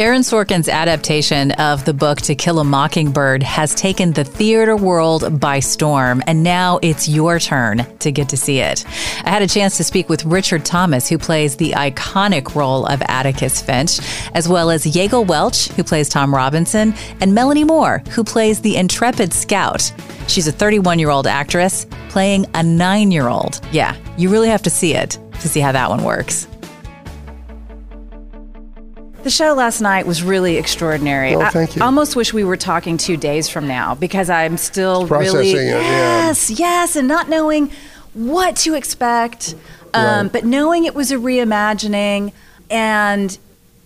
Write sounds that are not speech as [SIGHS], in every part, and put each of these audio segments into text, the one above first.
Aaron Sorkin's adaptation of the book To Kill a Mockingbird has taken the theater world by storm, and now it's your turn to get to see it. I had a chance to speak with Richard Thomas, who plays the iconic role of Atticus Finch, as well as Yaegel Welch, who plays Tom Robinson, and Melanie Moore, who plays the intrepid scout. She's a 31 year old actress playing a nine year old. Yeah, you really have to see it to see how that one works. The show last night was really extraordinary. Well, thank you. I almost wish we were talking two days from now because I'm still really Processing it, yeah. yes, yes, and not knowing what to expect, um, Right. but knowing it was a reimagining, and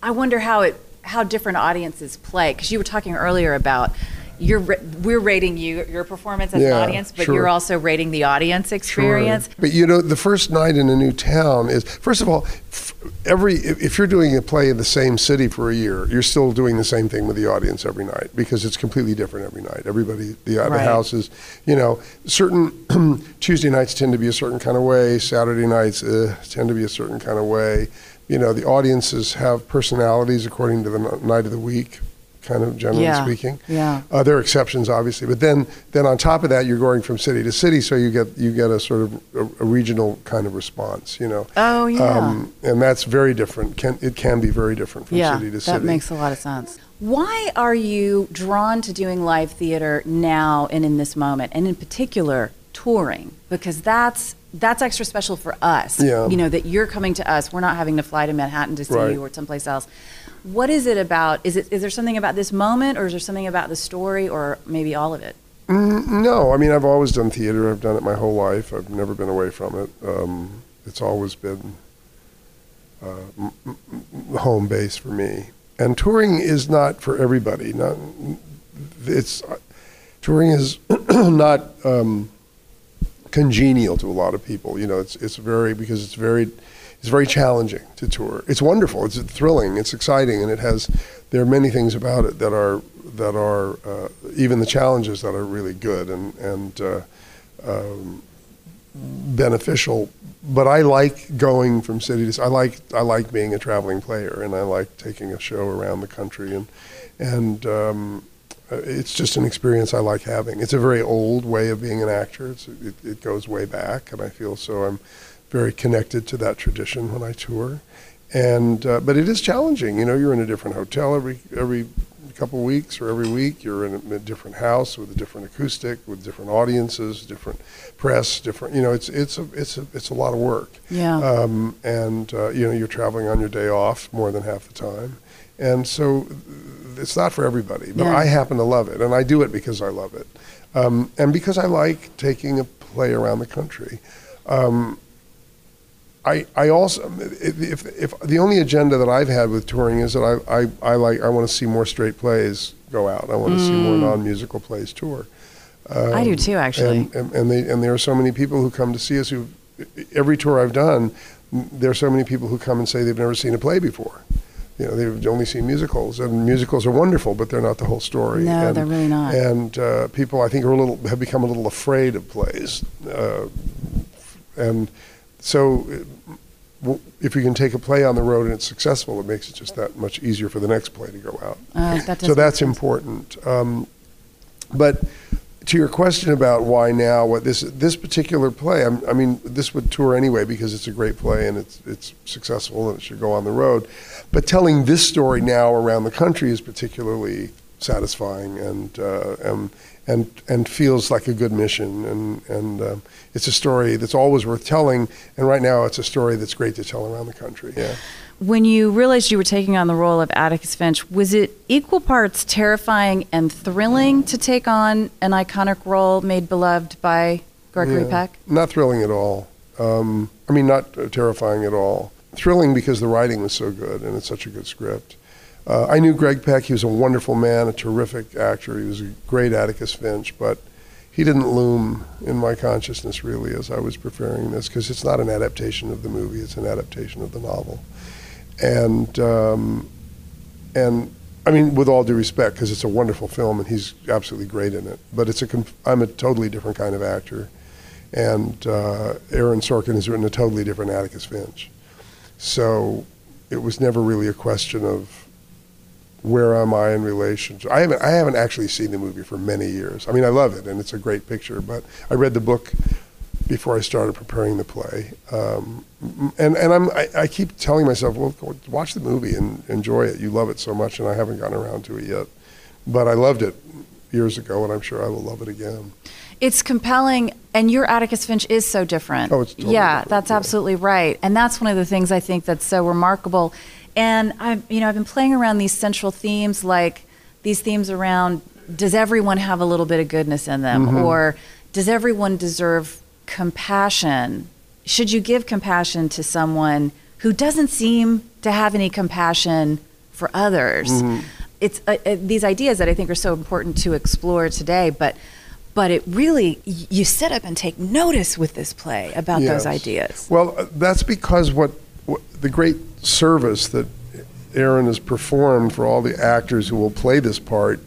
I wonder how it how different audiences play because you were talking earlier about. You're, we're rating you your performance as Yeah, an audience, but sure. you're also rating the audience experience. But you know, the first night in a new town is first of all, f- every if you're doing a play in the same city for a year, you're still doing the same thing with the audience every night because it's completely different every night. Everybody, the, uh, the Right. house is, you know, certain [CLEARS THROAT] Tuesday nights tend to be a certain kind of way. Saturday nights uh, tend to be a certain kind of way. You know, the audiences have personalities according to the n- night of the week, kind of generally Yeah, speaking. yeah. Uh, there are exceptions, obviously, but then then on top of that, you're going from city to city, so you get you get a sort of a, a regional kind of response, you know. Oh, yeah. Um, and that's very different. Can it can be very different from yeah, city to city. that makes a lot of sense. Why are you drawn to doing live theater now and in this moment, and in particular touring? Because that's that's extra special for us. Yeah. You know that you're coming to us. We're not having to fly to Manhattan to see Right. you or someplace else. What is it about? Is it is there something about this moment, or is there something about the story, or maybe all of it? Mm, no, I mean I've always done theater. I've done it my whole life. I've never been away from it. Um, it's always been uh, m- m- home base for me. And touring is not for everybody. Not it's touring is [CLEARS THROAT] not um, congenial to a lot of people. You know, it's it's very because it's very it's very challenging to tour. It's wonderful. It's thrilling. It's exciting, and it has there are many things about it that are that are uh, even the challenges that are really good and and uh, um, beneficial. But I like going from city to. I like I like being a traveling player, and I like taking a show around the country, and and um, uh, it's just an experience I like having. It's a very old way of being an actor. It, it goes way back, and I feel so I'm very connected to that tradition when I tour. And uh, but it is challenging. You know, you're in a different hotel every every couple weeks or every week. You're in a, a different house with a different acoustic, with different audiences, different press, different. You know, it's it's a it's a it's a lot of work. Yeah. Um, and uh, you know, you're traveling on your day off more than half the time, and so it's not for everybody. But Yeah. I happen to love it, and I do it because I love it, um, and because I like taking a play around the country. Um, I, I also if, if, if the only agenda that I've had with touring is that I, I, I like I want to see more straight plays go out. I want to see more non-musical plays tour. I do too, actually. And, and, and, they, and there are so many people who come to see us who, every tour I've done, there are so many people who come and say they've never seen a play before. You know, they've only seen musicals, and musicals are wonderful, but they're not the whole story. No, and, they're really not. And uh, people, I think, are a little have become a little afraid of plays, uh, and so. uh, If you can take a play on the road and it's successful, it makes it just that much easier for the next play to go out Uh, that so that's important. Um, but to your question about why now, what this this particular play, I'm, I mean, this would tour anyway because it's a great play and it's it's successful and it should go on the road. But telling this story now around the country is particularly satisfying and uh, and and and feels like a good mission and and um, it's a story that's always worth telling. And right now, it's a story that's great to tell around the country. Yeah. When you realized you were taking on the role of Atticus Finch, was it equal parts terrifying and thrilling to take on an iconic role made beloved by Gregory Yeah. Peck? Not thrilling at all. Um, I mean, not uh, terrifying at all. Thrilling because the writing was so good and it's such a good script. Uh, I knew Greg Peck. He was a wonderful man, a terrific actor. He was a great Atticus Finch, but he didn't loom in my consciousness really as I was preparing this because it's not an adaptation of the movie; it's an adaptation of the novel. And um, and I mean, with all due respect, because it's a wonderful film and he's absolutely great in it. But it's a I'm a totally different kind of actor, and uh, Aaron Sorkin has written a totally different Atticus Finch. So it was never really a question of where am I in relation to? I haven't I haven't actually seen the movie for many years. I mean, I love it and it's a great picture, but I read the book before I started preparing the play, um, and and I'm I, I, keep telling myself, well, watch the movie and enjoy it. You love it so much, and I haven't gotten around to it yet, but I loved it years ago, and I'm sure I will love it again. It's compelling, and your Atticus Finch is so different. Oh, it's totally yeah, different, that's yeah. absolutely right, and that's one of the things I think that's so remarkable. And I've you know I've been playing around these central themes, like these themes around does everyone have a little bit of goodness in them, Mm-hmm. or does everyone deserve compassion? Should you give compassion to someone who doesn't seem to have any compassion for others? Mm-hmm. It's uh, uh, these ideas that I think are so important to explore today, but but it really you sit up and take notice with this play about those ideas. Well, uh, that's because what the great service that Aaron has performed for all the actors who will play this part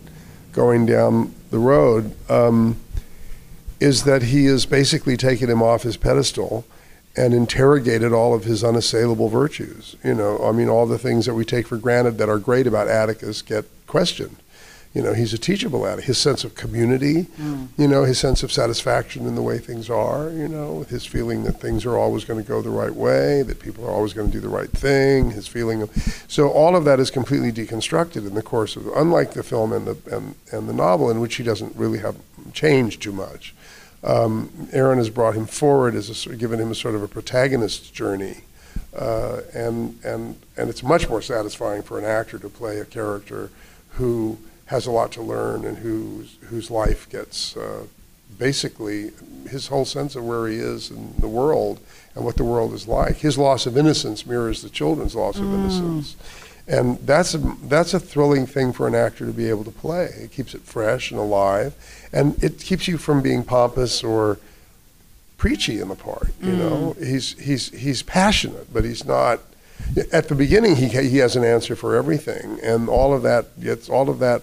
going down the road um, is that he has basically taken him off his pedestal and interrogated all of his unassailable virtues. You know, I mean, all the things that we take for granted that are great about Atticus get questioned. You know, he's a teachable Atticus. His sense of community, you know, his sense of satisfaction in the way things are, you know, with his feeling that things are always going to go the right way, that people are always going to do the right thing, his feeling of. So all of that is completely deconstructed in the course of, unlike the film and the, and, and the novel, in which he doesn't really have changed too much. Um, Aaron has brought him forward as a, sort- given him a sort of a protagonist journey, uh, and and and it's much more satisfying for an actor to play a character who has a lot to learn and whose whose life gets uh, basically his whole sense of where he is in the world and what the world is like. His loss of innocence mirrors the children's loss of innocence. And that's a, that's a thrilling thing for an actor to be able to play. It keeps it fresh and alive, and it keeps you from being pompous or preachy in the part. You know, he's he's he's passionate, but he's not. At the beginning, he he has an answer for everything, and all of that gets all of that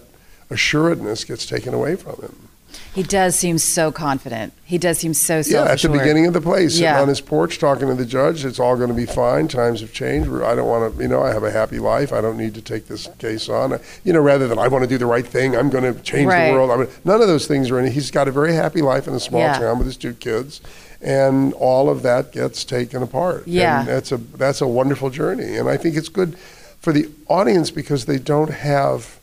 assuredness gets taken away from him. He does seem so confident. He does seem so self Yeah, at the beginning of the play, sitting Yeah. on his porch talking to the judge, it's all going to be fine. Times have changed. I don't want to, you know, I have a happy life. I don't need to take this case on. You know, rather than I want to do the right thing, I'm going to change Right. the world. I mean, none of those things are in. He's got a very happy life in a small Yeah. town with his two kids, and all of that gets taken apart. Yeah. and that's a that's a wonderful journey, and I think it's good for the audience because they don't have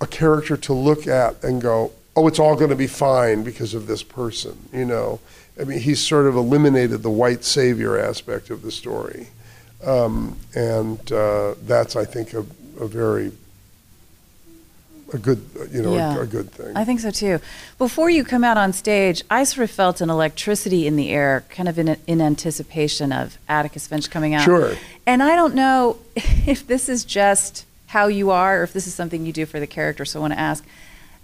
a character to look at and go, oh, it's all going to be fine because of this person. You know, I mean, he's sort of eliminated the white savior aspect of the story, um, and uh, that's, I think, a, a very a good, you know, Yeah. a, a good thing. I think so too. Before you come out on stage, I sort of felt an electricity in the air, kind of in, in anticipation of Atticus Finch coming out. Sure. And I don't know [LAUGHS] if this is just how you are or if this is something you do for the character, so I want to ask.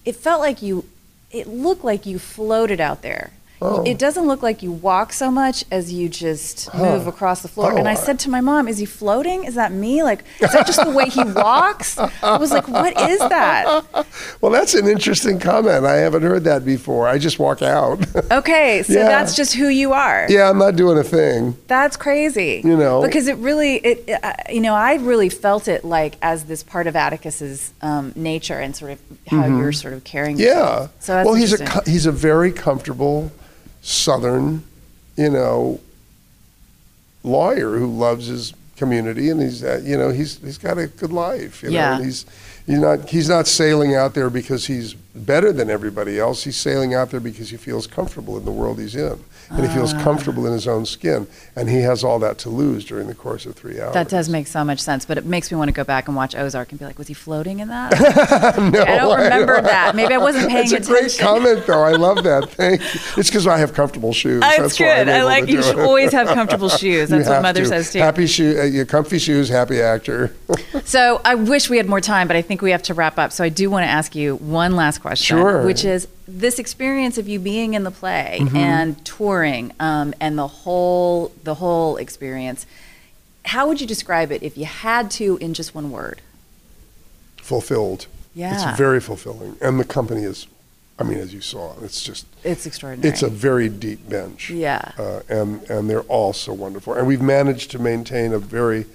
It felt like you, it looked like you floated out there. Oh. It doesn't look like you walk so much as you just Huh. move across the floor. Oh, and I I- said to my mom, Is he floating? Is that me? Like, is that just the way he walks? I was like, What is that? [LAUGHS] well, that's an interesting comment. I haven't heard that before. I just walk out. [LAUGHS] Okay, so Yeah. that's just who you are. yeah, I'm not doing a thing. That's crazy. You know. because it really, it, uh, you know, I really felt it like as this part of Atticus's um, nature and sort of how you're sort of carrying. Mm-hmm. Yeah. yourself. So that's well, he's a he's a very comfortable Southern, you know, lawyer who loves his community, and he's uh, you know he's he's got a good life. You Yeah. know, and he's he's not he's not sailing out there because he's better than everybody else. He's sailing out there because he feels comfortable in the world he's in, and he feels Ah. comfortable in his own skin, and he has all that to lose during the course of three hours. That does make so much sense, but it makes me want to go back and watch Ozark and be like, was he floating in that? [LAUGHS] no, I don't remember that. Maybe I wasn't paying It's a attention. great comment, though. I love that. [LAUGHS] Thank you. It's because I have comfortable shoes. That's I'm good. I like you should it. always have [LAUGHS] comfortable shoes. That's what mother to. says too. Happy shoe, uh, your comfy shoes, happy actor. So I wish we had more time, but I think we have to wrap up. So I do want to ask you one last question, Sure. which is this experience of you being in the play Mm-hmm. and touring, um, and the whole the whole experience. How would you describe it if you had to in just one word? Fulfilled. Yeah, It's very fulfilling, and the company is. I mean, as you saw, it's just. It's extraordinary. It's a very deep bench. yeah. uh, and and they're all so wonderful. And we've managed to maintain a very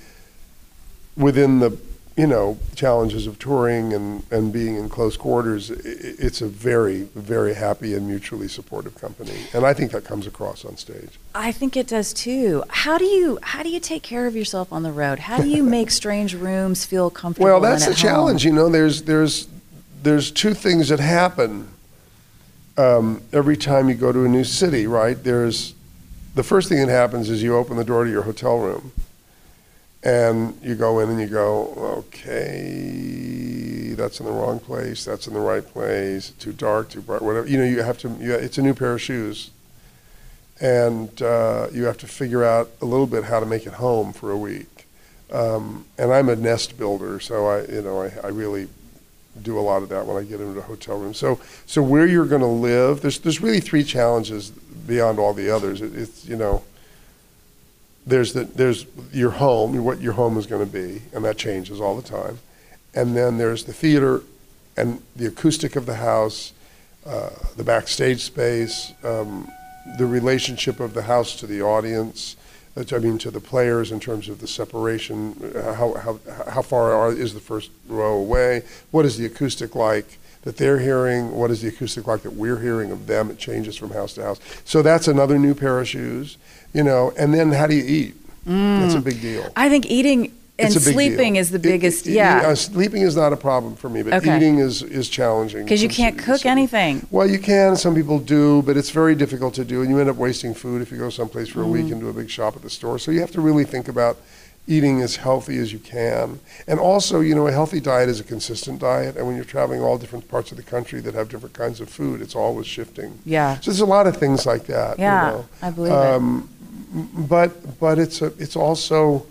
within the you know, challenges of touring and, and being in close quarters, it's a very, very happy and mutually supportive company. And I think that comes across on stage. I think it does too. How do you how do you take care of yourself on the road? How do you [LAUGHS] make strange rooms feel comfortable? Well, that's the challenge. You know, there's there's there's two things that happen um, every time you go to a new city. Right? There's the first thing that happens is you open the door to your hotel room, and you go in and you go, okay, that's in the wrong place. That's in the right place. Too dark, too bright, whatever. You know, you have to. You, it's a new pair of shoes. And uh, you have to figure out a little bit how to make it home for a week. Um, and I'm a nest builder, so I, you know, I, I really do a lot of that when I get into a hotel room. So, so where you're going to live, there's there's really three challenges beyond all the others. It, it's you know, there's the there's your home, what your home is going to be, and that changes all the time. And then there's the theater, and the acoustic of the house, uh, the backstage space, um, the relationship of the house to the audience. uh, I mean, to the players in terms of the separation. uh, How how how far are, is the first row away? What is the acoustic like? That they're hearing, what is the acoustic like that we're hearing of them? It changes from house to house. So that's another new pair of shoes, you know. And then how do you eat? That's a big deal. I think eating and It's a big sleeping deal. is the biggest. it- yeah, uh, sleeping is not a problem for me, but Okay. eating is is challenging because you can't cook anything. Well, you can. Some people do, but it's very difficult to do, and you end up wasting food if you go someplace for a week and do a big shop at the store. So you have to really think about eating as healthy as you can, and also, you know, a healthy diet is a consistent diet. And when you're traveling all different parts of the country that have different kinds of food, it's always shifting. Yeah. So there's a lot of things like that. Yeah, you know. I believe Um, but but it's a it's also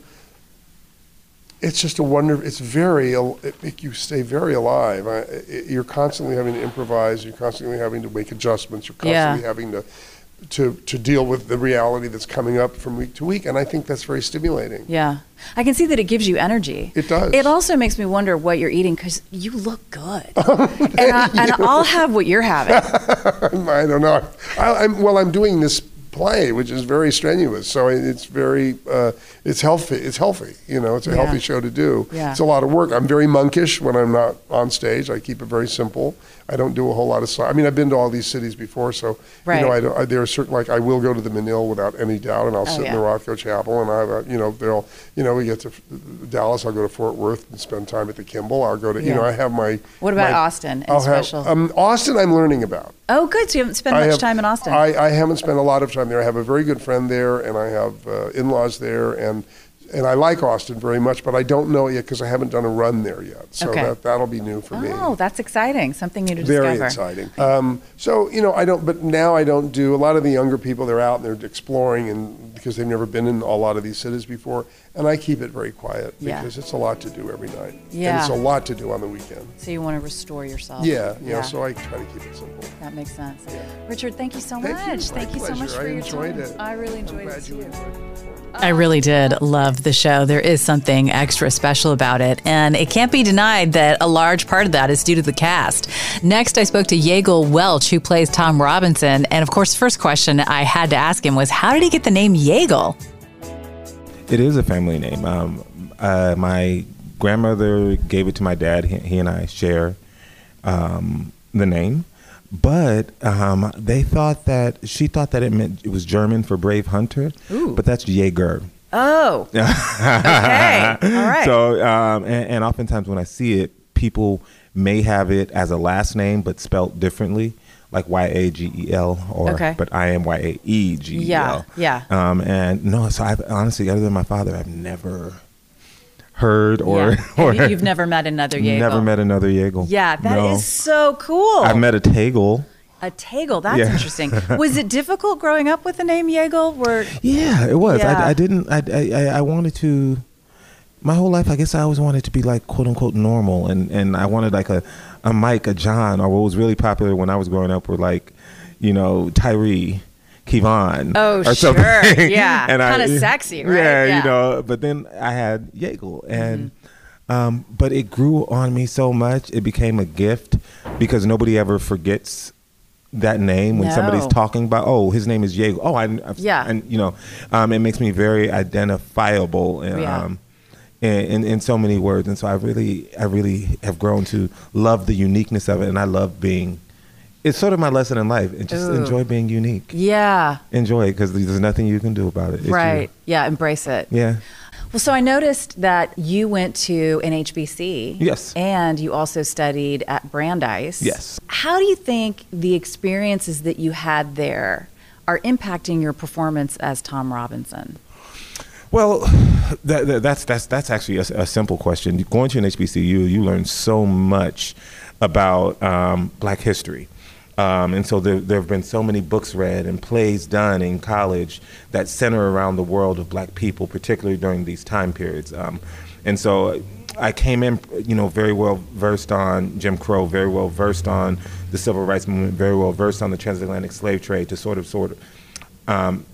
it's just a wonder. It's very it make you stay very alive. I, it, you're constantly having to improvise. You're constantly having to make adjustments. You're Yeah. constantly having to. To, to deal with the reality that's coming up from week to week, and I think that's very stimulating. Yeah, I can see that it gives you energy. It does. It also makes me wonder what you're eating because you look good, [LAUGHS] and, I, and I'll have what you're having. [LAUGHS] I don't know. I, I'm, well, I'm doing this play, which is very strenuous, so it's very uh, it's healthy. It's healthy. You know, it's a Yeah. healthy show to do. Yeah. It's a lot of work. I'm very monkish when I'm not on stage. I keep it very simple. I don't do a whole lot of. si- I mean, I've been to all these cities before, so Right. you know, I, don't, I there are certain like I will go to the Menil without any doubt, and I'll Oh, sit in the Rothko Chapel, and I have, you know, they'll, you know, we get to Dallas. I'll go to Fort Worth and spend time at the Kimbell. I'll go to, you know, I have my. What about my- Austin I'll have- special? um, Austin, I'm learning about. oh, good. So you haven't spent I much have- time in Austin. I, I haven't spent a lot of time there. I have a very good friend there, and I have uh, in-laws there, and and I like Austin very much, but I don't know it yet because I haven't done a run there yet. So Okay. that that'll be new for me. oh, that's exciting. Something new to Very discover. Very exciting. Um, so you know, I don't. But now I don't do. A lot of the younger people, they're out and they're exploring, and because they've never been in a lot of these cities before, and I keep it very quiet Yeah. because it's a lot to do every night, Yeah. and it's a lot to do on the weekend. So you want to restore yourself. Yeah, you know, so I try to keep it simple. that makes sense. Yeah. Richard, thank you so Thank much. you. My Thank you so much for I your enjoyed time. it. I really I'm enjoyed it you too. enjoyed it. I really did love the show. There is something extra special about it, and it can't be denied that a large part of that is due to the cast. Next, I spoke to Yaegel Welch, who plays Tom Robinson, and of course, first question I had to ask him was, "How did he get the name Yaegel?" It is a family name. Um, uh, my grandmother gave it to my dad. He, he and I share um, the name, but um, they thought that she thought that it meant it was German for brave hunter, Ooh. but that's Jaeger. Oh, [LAUGHS] okay. All right. So, um, and, and oftentimes when I see it, people may have it as a last name but spelt differently, like Y A G E L, or Okay. but I am Y A E G E L. Yeah, Um, and no, so I've honestly, other than my father, I've never heard or, yeah. [LAUGHS] or you, have never met another Yaegel. never met another Yaegel. Yeah, that is No. so cool. I've met a Tegel. A Tegel. That's Yeah. interesting. [LAUGHS] Was it difficult growing up with the name Yaegel? Where Yeah, it was. Yeah. I, I didn't. I, I I wanted to. My whole life, I guess I always wanted to be like quote unquote normal, and and I wanted like a a Mike, a John, or what was really popular when I was growing up were like, you know, Tyree. Kevon Oh, or sure. something. Yeah. [LAUGHS] And I- Kinda sexy, right? Yeah, Yeah. you know. But then I had Yaegel, and Mm-hmm. um, but it grew on me so much. It became a gift because nobody ever forgets that name when somebody's talking about. Oh, his name is Yaegel. Oh, I, I've, Yeah. and you know, um, it makes me very identifiable, and Yeah. um, in, in, in so many words. And so I really, I really have grown to love the uniqueness of it, and I love being. It's sort of my lesson in life, and just Ooh. enjoy being unique. Yeah. Enjoy it because there's nothing you can do about it. It's you. right. Yeah. Embrace it. Yeah. Well, so I noticed that you went to an HBC. Yes. And you also studied at Brandeis. Yes. How do you think the experiences that you had there are impacting your performance as Tom Robinson? Well, that, that, that's that's that's actually a, a, simple question. Going to an HBCU, you learn so much about um, Black history. Um, and so there, there have been so many books read and plays done in college that center around the world of black people, particularly during these time periods. Um, and so I came in, you know, very well versed on Jim Crow, very well versed on the civil rights movement, very well versed on the transatlantic slave trade to sort of, sort of um,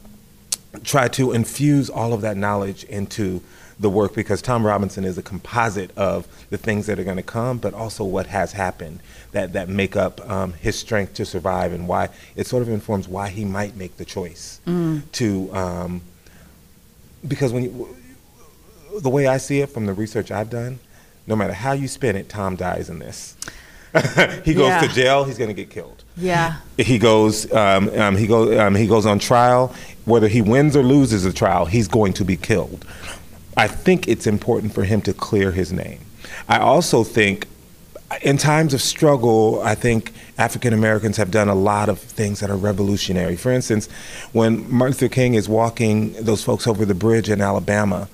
try to infuse all of that knowledge into the work because Tom Robinson is a composite of the things that are going to come, but also what has happened that, that make up um, his strength to survive and why it sort of informs why he might make the choice Mm. to. Um, because when you, the way I see it from the research I've done, no matter how you spin it, Tom dies in this. [LAUGHS] he goes Yeah. to jail, he's going to get killed Yeah. he goes um, um, he goes um, he goes on trial whether he wins or loses the trial he's going to be killed i think it's important for him to clear his name. I also think in times of struggle i think african americans have done a lot of things that are revolutionary. For instance when martin luther king is walking those folks over the bridge in alabama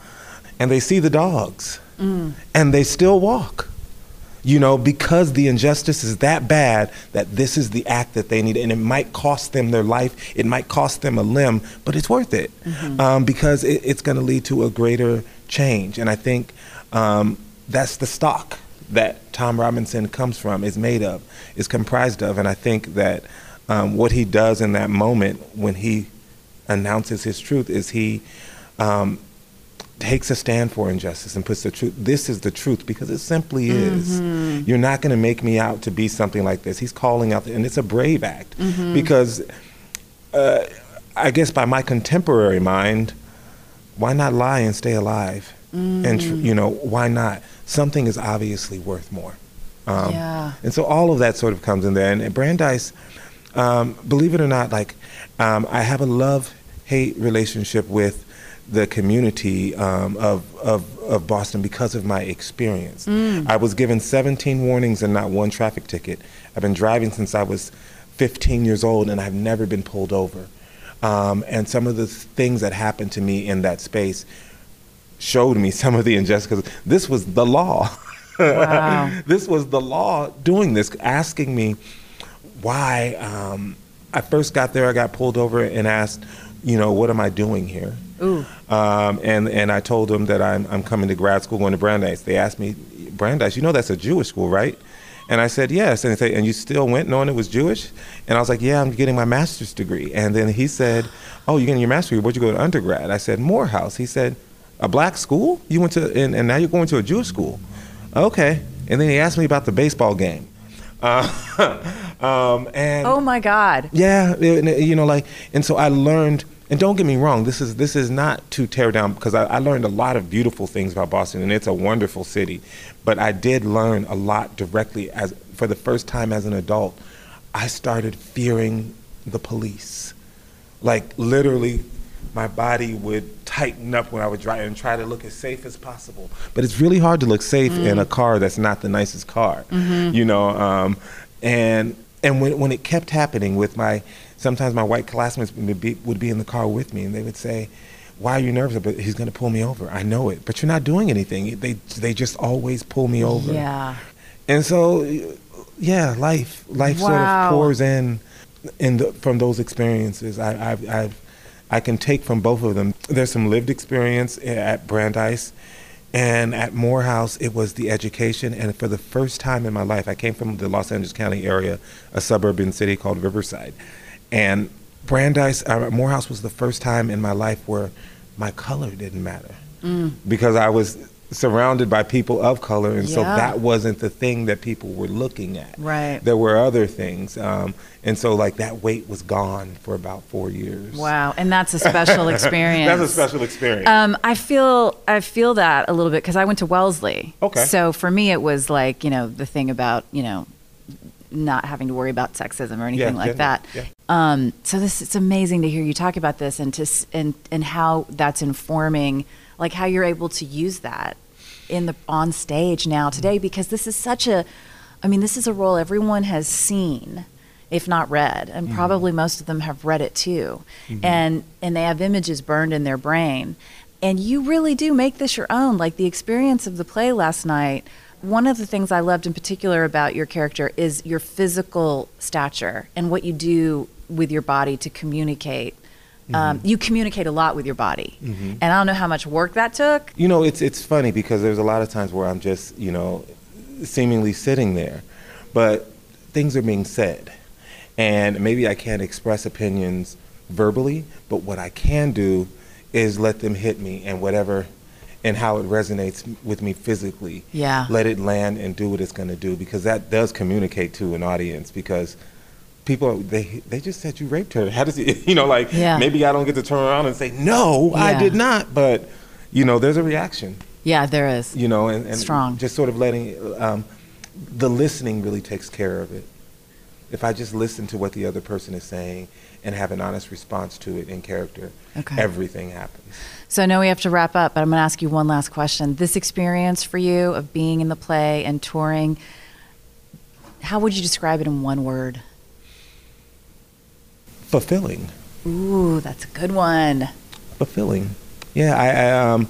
and they see the dogs mm. and they still walk you know, because the injustice is that bad that this is the act that they need, and it might cost them their life, it might cost them a limb, but it's worth it um, because it, it's going to lead to a greater change. And I think um, that's the stock that Tom Robinson comes from, is made of, is comprised of, and I think that um, what he does in that moment when he announces his truth is he. Takes a stand for injustice and puts the truth. This is the truth because it simply is. You're not going to make me out to be something like this. He's calling out, and it's a brave act because uh, I guess by my contemporary mind, why not lie and stay alive? And tr- you know, why not? Something is obviously worth more. Um, Yeah. And so all of that sort of comes in there. And, and Brandeis, um, believe it or not, like um, I have a love hate relationship with the community um, of, of, of Boston because of my experience. I was given 17 warnings and not one traffic ticket. I've been driving since I was 15 years old and I've never been pulled over. Um, and some of the things that happened to me in that space showed me [LAUGHS] some of the injustice because this was the law. [LAUGHS] Wow. this was the law doing this, asking me why. Um, I first got there, I got pulled over and asked, you know, what am I doing here? Ooh. Um, and and I told them that I'm I'm coming to grad school, going to Brandeis. They asked me, Brandeis, you know that's a Jewish school, right? And I said yes. And they said, and you still went knowing it was Jewish? And I was like, yeah, I'm getting my master's degree. And then he said, oh, you're getting your master's degree. Where'd you go to undergrad? I said Morehouse. He said, a black school? You went to, and, and now you're going to a Jewish school. Okay. And then he asked me about the baseball game. Uh, [LAUGHS] um, and Oh my God. yeah, you know, like, and so I learned. And don't get me wrong, this is this is not to tear down because I, I learned a lot of beautiful things about Boston, and it's a wonderful city. But I did learn a lot directly as for the first time as an adult. I started fearing the police, like literally, my body would tighten up when I would drive and try to look as safe as possible. But it's really hard to look safe in a car that's not the nicest car, you know. Um, and and when when it kept happening with my, sometimes my white classmates would be would be in the car with me, and they would say, "Why are you nervous?" But he's going to pull me over. I know it, but you're not doing anything. They they just always pull me over. Yeah. And so, yeah, life life sort of pours in, in the, from those experiences. I, I've, I've I can take from both of them. There's some lived experience at Brandeis, and at Morehouse it was the education. And for the first time in my life, I came from the Los Angeles County area, a suburban city called Riverside, and Brandeis uh, Morehouse was the first time in my life where my color didn't matter because I was surrounded by people of color, and so that wasn't the thing that people were looking at. Right. There were other things, um, and so like that weight was gone for about four years. Wow, and that's a [LAUGHS] special experience. That's a special experience. Um, I feel I feel that a little bit because I went to Wellesley. Okay. So for me, it was like you know the thing about you know not having to worry about sexism or anything like yeah, that. Um, so this it's amazing to hear you talk about this and to and and how that's informing like how you're able to use that in the on stage now today because this is such a I mean this is a role everyone has seen if not read and probably most of them have read it too. And and they have images burned in their brain. And you really do make this your own. Like the experience of the play last night one of the things I loved in particular about your character is your physical stature and what you do with your body to communicate. Um, you communicate a lot with your body, and I don't know how much work that took. You know, it's it's funny because there's a lot of times where I'm just, you know, seemingly sitting there, but things are being said, and maybe I can't express opinions verbally, but what I can do is let them hit me and whatever and how it resonates with me physically. Yeah. Let it land and do what it's going to do because that does communicate to an audience because people they they just said you raped her. How does it [LAUGHS] you know like Yeah. maybe I don't get to turn around and say no, I did not, but you know there's a reaction, Yeah, there is. you know, and, and Strong. just sort of letting um, the listening really takes care of it. If I just listen to what the other person is saying and have an honest response to it in character, Okay. everything happens. So I know we have to wrap up, but I'm going to ask you one last question. This experience for you of being in the play and touring, how would you describe it in one word? Fulfilling. Ooh, that's a good one. fulfilling. Yeah, I, I um,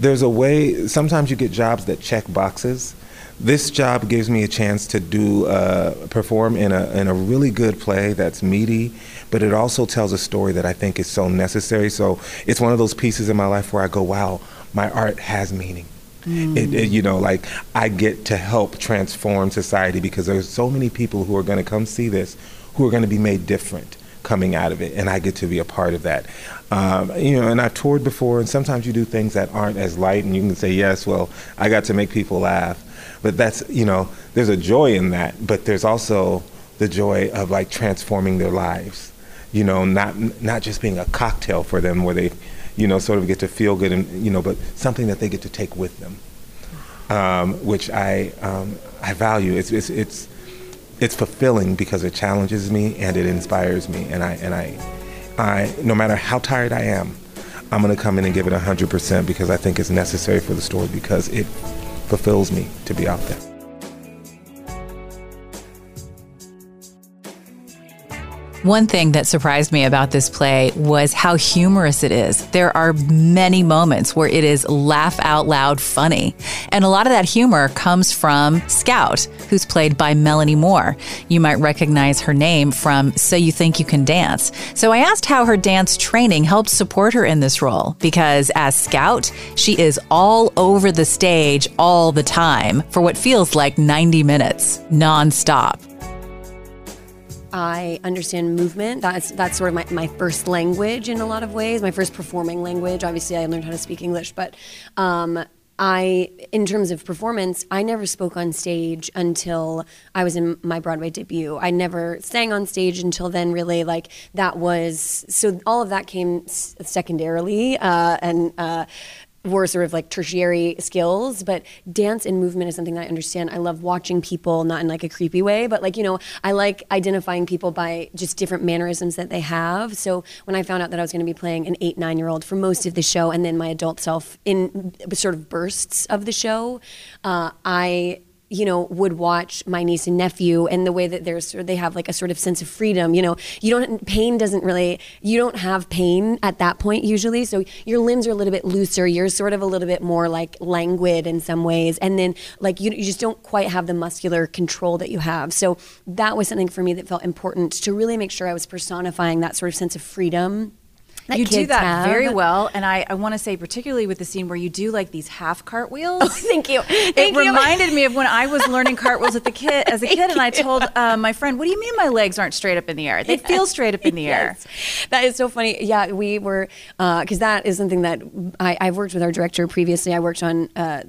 there's a way. Sometimes you get jobs that check boxes. This job gives me a chance to do uh, perform in a in a really good play that's meaty, but it also tells a story that I think is so necessary. So it's one of those pieces in my life where I go, wow, my art has meaning. It, it- you know, like I get to help transform society because there's so many people who are going to come see this, who are going to be made different coming out of it, and I get to be a part of that. Um, you know, and I've toured before, and sometimes you do things that aren't as light, and you can say, yes, well, I got to make people laugh, but that's you know, there's a joy in that, but there's also the joy of like transforming their lives. You know, not not just being a cocktail for them where they, you know, sort of get to feel good and you know, but something that they get to take with them um, which I um, I value. It's, it's it's it's fulfilling because it challenges me and it inspires me, and I and I I no matter how tired I am, I'm gonna come in and give it hundred percent because I think it's necessary for the story because it fulfills me to be out there. One thing that surprised me about this play was how humorous it is. There are many moments where it is laugh out loud funny. And a lot of that humor comes from Scout, who's played by Melanie Moore. You might recognize her name from So You Think You Can Dance. So I asked how her dance training helped support her in this role because as Scout, she is all over the stage all the time for what feels like 90 minutes nonstop. I understand movement. That's that's sort of my, my first language in a lot of ways. My first performing language. Obviously, I learned how to speak English, but um, I, in terms of performance, I never spoke on stage until I was in my Broadway debut. I never sang on stage until then. Really, like that was so. All of that came secondarily, uh, and. Uh, were sort of like tertiary skills, but dance and movement is something that I understand. I love watching people, not in like a creepy way, but like, you know, I like identifying people by just different mannerisms that they have. So when I found out that I was going to be playing an eight, nine year old for most of the show and then my adult self in sort of bursts of the show, uh, I you know, would watch my niece and nephew and the way that there's they have like a sort of sense of freedom. You know, you don't pain doesn't really you don't have pain at that point usually. So your limbs are a little bit looser. You're sort of a little bit more like languid in some ways, and then like you you just don't quite have the muscular control that you have. So that was something for me that felt important to really make sure I was personifying that sort of sense of freedom that you do that have. very well, and I, I want to say particularly with the scene where you do like these half cartwheels. [LAUGHS] Oh, thank you. it you. reminded me of when I was learning cartwools at the kid [LAUGHS] as a kid, and I told uh, my friend, "What do you mean my legs aren't straight up in the air? They feel straight up in the air." That is so funny. Yeah, we were because that is something that I, I've worked with our director previously. I worked on uh,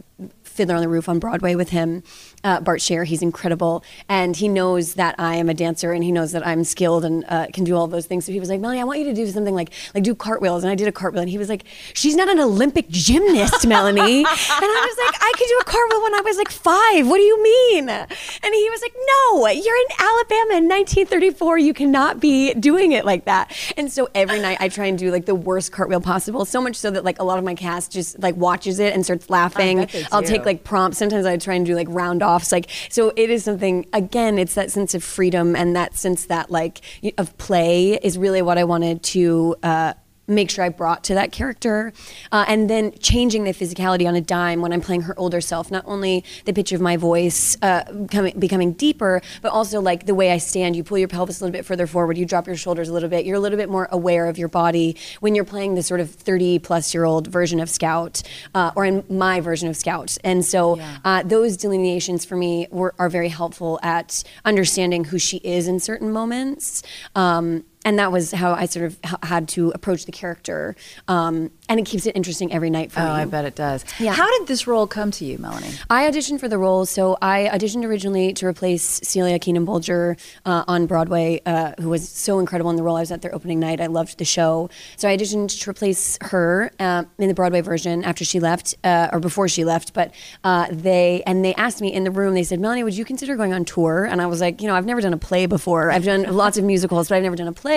Fiddler on the Roof on Broadway with him, uh, Bart Sher. He's incredible, and he knows that I am a dancer, and he knows that I'm skilled and uh, can do all those things. So he was like, "Melanie, I want you to do something like like do cartwheels," and I did a cartwheel, and he was like, "She's not an Olympic gymnast, Melanie," and I was like, "I could do a cartwheel when I was like five. What do you mean?" And he was like, "No, you're in Alabama in 1934. You cannot be doing it like that." And so every night I try and do like the worst cartwheel possible, so much so that like a lot of my cast just like watches it and starts laughing. I'll do. Take like prompts. Sometimes I try and do like round offs. Like so, it is something. Again, it's that sense of freedom and that sense that like of play is really what I wanted to. Uh, Make sure I brought to that character, uh, and then changing the physicality on a dime when I'm playing her older self. Not only the pitch of my voice uh, coming, becoming deeper, but also like the way I stand. You pull your pelvis a little bit further forward. You drop your shoulders a little bit. You're a little bit more aware of your body when you're playing the sort of 30 plus year old version of Scout, uh, or in my version of Scout. And so uh, those delineations for me were, are very helpful at understanding who she is in certain moments. Um, and that was how I sort of h- had to approach the character. Um, and it keeps it interesting every night for Oh, me. Oh, I bet it does. Yeah. How did this role come to you, Melanie? I auditioned for the role, so I auditioned originally to replace Celia Keenan Bolger uh, on Broadway, uh, who was so incredible in the role. I was at their opening night. I loved the show, so I auditioned to replace her uh, in the Broadway version after she left, uh, or before she left. But uh, they and they asked me in the room. They said, "Melanie, would you consider going on tour?" And I was like, "You know, I've never done a play before. I've done lots of musicals, but I've never done a play.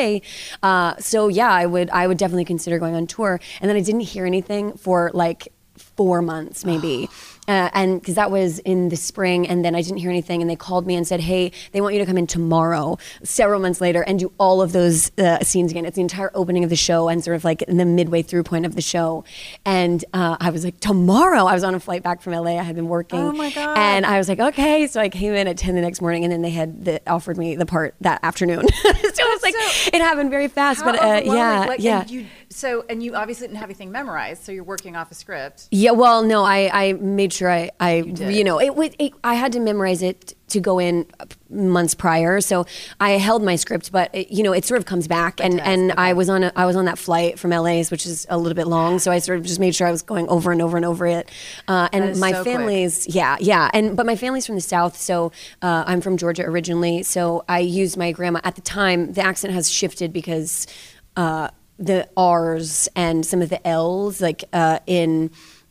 Uh, so yeah, I would I would definitely consider going on tour." And then I didn't hear anything for like four months maybe. [SIGHS] Uh, and because that was in the spring and then i didn't hear anything and they called me and said hey they want you to come in tomorrow. Several months later and do all of those uh, scenes again. It's the entire opening of the show and sort of like in the midway through point of the show. And uh, i was like tomorrow? I was on a flight back from la i had been working. Oh, my God. and i was like okay. So i came in at 10 the next morning and then they had the, offered me the part that afternoon. [LAUGHS] So was like so- it happened very fast but uh, yeah yeah. you, so, and you obviously didn't have anything memorized, so you're working off a script. Yeah, well, no, I, I made sure I, I you, did. know, it, it, I had to memorize it to go in months prior. So I held my script, but it, you know, it sort of comes back. And, and. I was on a, I was on that flight from LA's, which is a little bit long. So I sort of just made sure I was going over and over and over it. Uh, and my so quick. family's, yeah, yeah. And, but my family's from the South. So uh, I'm from Georgia originally. So I used my grandma at the time, the accent has shifted because, uh, the R's and some of the L's, like uh, in,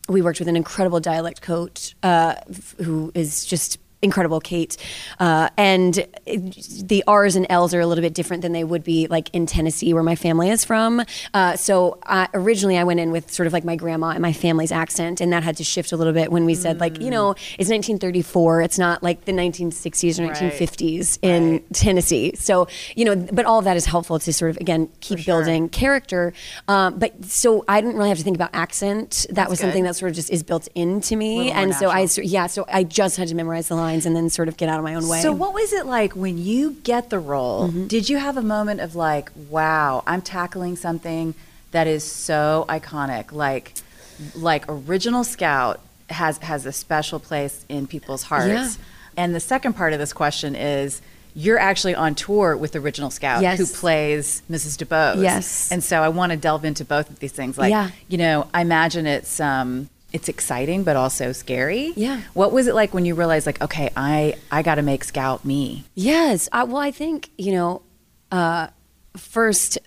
we worked with an incredible dialect coach uh, who is just incredible, Kate. Uh, and it- the R's and L's are a little bit different than they would be like in Tennessee, where my family is from. Uh, so I, originally, I went in with sort of like my grandma and my family's accent, and that had to shift a little bit when we said like, you know, it's 1934. It's not like the 1960s or Right. 1950s in Tennessee. So you know, but all of that is helpful to sort of again keep building character. Um, but so I didn't really have to think about accent. That was good. something that sort of just is built into me, and so I natural. so- yeah, so I just had to memorize the lines and then sort of get out of my own way. So, what was it like when you get the role? Mm-hmm. Did you have a moment of like, wow, I'm tackling something that is so iconic, like, like original Scout has has a special place in people's hearts. Yeah. And the second part of this question is. You're actually on tour with Original Scout, Yes. who plays Mrs. Dubose. Yes. and so I want to delve into both of these things. Like, Yeah. you know, I imagine it's um, it's exciting, but also scary. Yeah. What was it like when you realized, like, okay, I I got to make Scout me? Yes. I, well, I think, you know, uh, first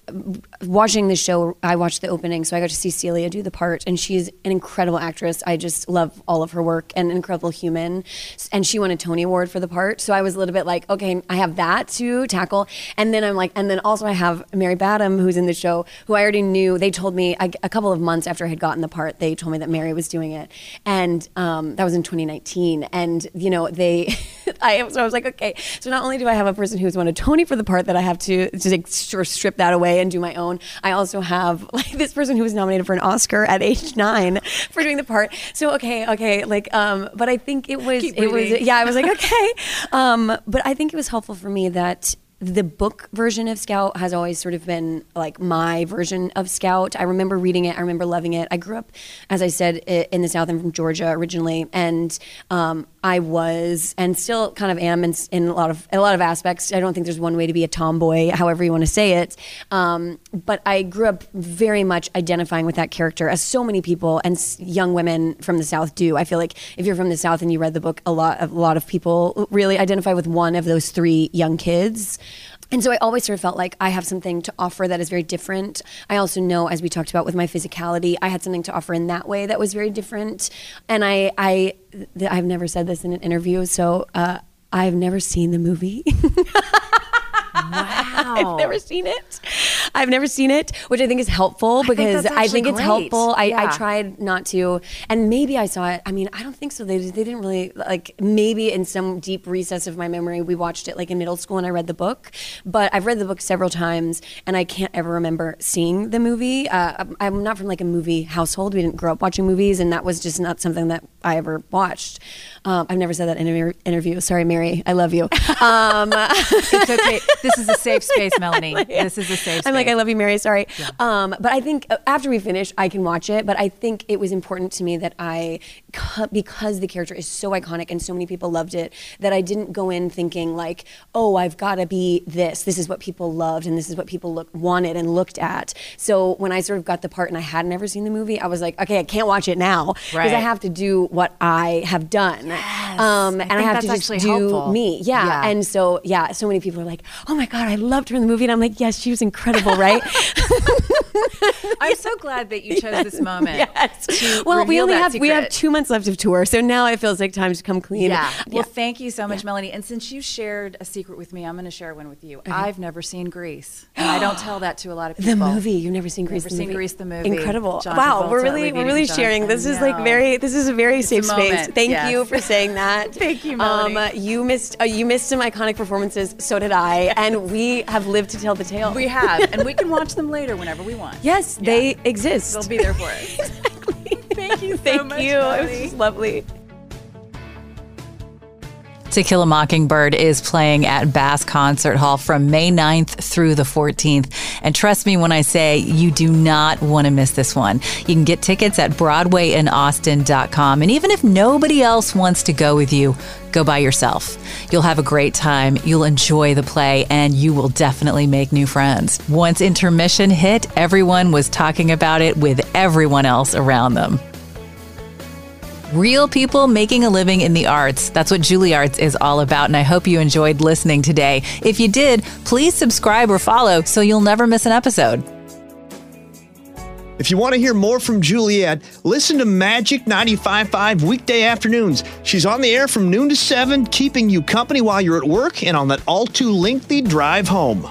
watching the show, I watched the opening, so I got to see Celia do the part, and she's an incredible actress. I just love all of her work and an incredible human. And she won a Tony Award for the part, so I was a little bit like, okay, I have that to tackle. And then I'm like, and then also I have Mary Badham, who's in the show, who I already knew. They told me a, a couple of months after I had gotten the part, they told me that Mary was doing it, and um, that was in 2019. And you know, they, [LAUGHS] I so I was like, okay, so not only do I have a person who's won a Tony for the part that I have to to like, sort of strip that away and do my own, I also have [LAUGHS] like this person who was nominated for an Oscar at age nine [LAUGHS] for doing the part. So okay, okay, like, um, but I think it was Keep it was yeah, I was like [LAUGHS] okay, um, but I think it was helpful for me that the book version of Scout has always sort of been like my version of Scout. I remember reading it. I remember loving it. I grew up, as I said, in the South. I'm from Georgia originally, and um, I was and still kind of am in, in a lot of a lot of aspects. I don't think there's one way to be a tomboy, however you want to say it. Um, but I grew up very much identifying with that character, as so many people and young women from the South do. I feel like if you're from the South and you read the book, a lot of a lot of people really identify with one of those three young kids. And so I always sort of felt like I have something to offer that is very different. I also know, as we talked about with my physicality, I had something to offer in that way that was very different. And I, I, th- I've never said this in an interview, so uh, I've never seen the movie. [LAUGHS] Wow. I've never seen it. I've never seen it, which I think is helpful think because that's I think, it's helpful. I, I tried not to, and maybe I saw it. I mean, I don't think so. They, they didn't really like. Maybe in some deep recess of my memory, we watched it like in middle school, and I read the book. But I've read the book several times, and I can't ever remember seeing the movie. Uh, I'm- I'm not from like a movie household. We didn't grow up watching movies, and that was just not something that I ever watched. Um, I've never said that in an interview. Sorry, Mary. I love you. [LAUGHS] Um, [LAUGHS] it's okay. This is a safe space, [LAUGHS] Melanie. This is a safe space. I'm like, I love you, Mary. Sorry. Um, but I think uh, after we finish, I can watch it. But I think it was important to me that I, because the character is so iconic and so many people loved it, that I didn't go in thinking like, oh, I've got to be this. This is what people loved and this is what people look, wanted and looked at. So when I sort of got the part and I had never seen the movie, I was like, okay, I can't watch it now because Right. I have to do what I have done. Um, and I, think have that's to just do helpful. me. Yeah. Yeah. And so, yeah, so many people are like, oh my God, I loved her in the movie. And I'm like, yes, she was incredible, right? [LAUGHS] I'm so glad that you chose this [LAUGHS] moment. yes. Well, we only have we have two months left of tour, so now it feels like time to come clean. Yeah. Well, thank you so much, Melanie. And since you shared a secret with me, I'm going to share one with you. I've never seen Grease, and I don't tell that to a lot of [GASPS] people. The movie. You've never seen Grease. Never the seen movie. Grease the movie. Incredible. Wow, we're really we're really sharing. This is like very this is a very It's a safe space. Thank yes. you for saying that. [LAUGHS] Thank you, Melanie. Um, you missed uh, you missed some iconic performances. So did I, and we have lived to tell the tale. We have, and we can watch them later whenever we want. Yes, Yeah. they exist. They'll be there for us. [LAUGHS] exactly. Thank you. so Thank much, you. It was just lovely. To Kill a Mockingbird is playing at Bass Concert Hall from May 9th through the 14th. And trust me when I say you do not want to miss this one. You can get tickets at BroadwayInAustin.com. And even if nobody else wants to go with you, go by yourself. You'll have a great time, you'll enjoy the play, and you will definitely make new friends. Once intermission hit, everyone was talking about it with everyone else around them. Real people making a living in the arts. That's what Juilliards is all about, and I hope you enjoyed listening today. If you did, please subscribe or follow so you'll never miss an episode. If you want to hear more from Juliet, listen to Magic 95.5 weekday afternoons. She's on the air from noon to 7, keeping you company while you're at work and on that all too lengthy drive home.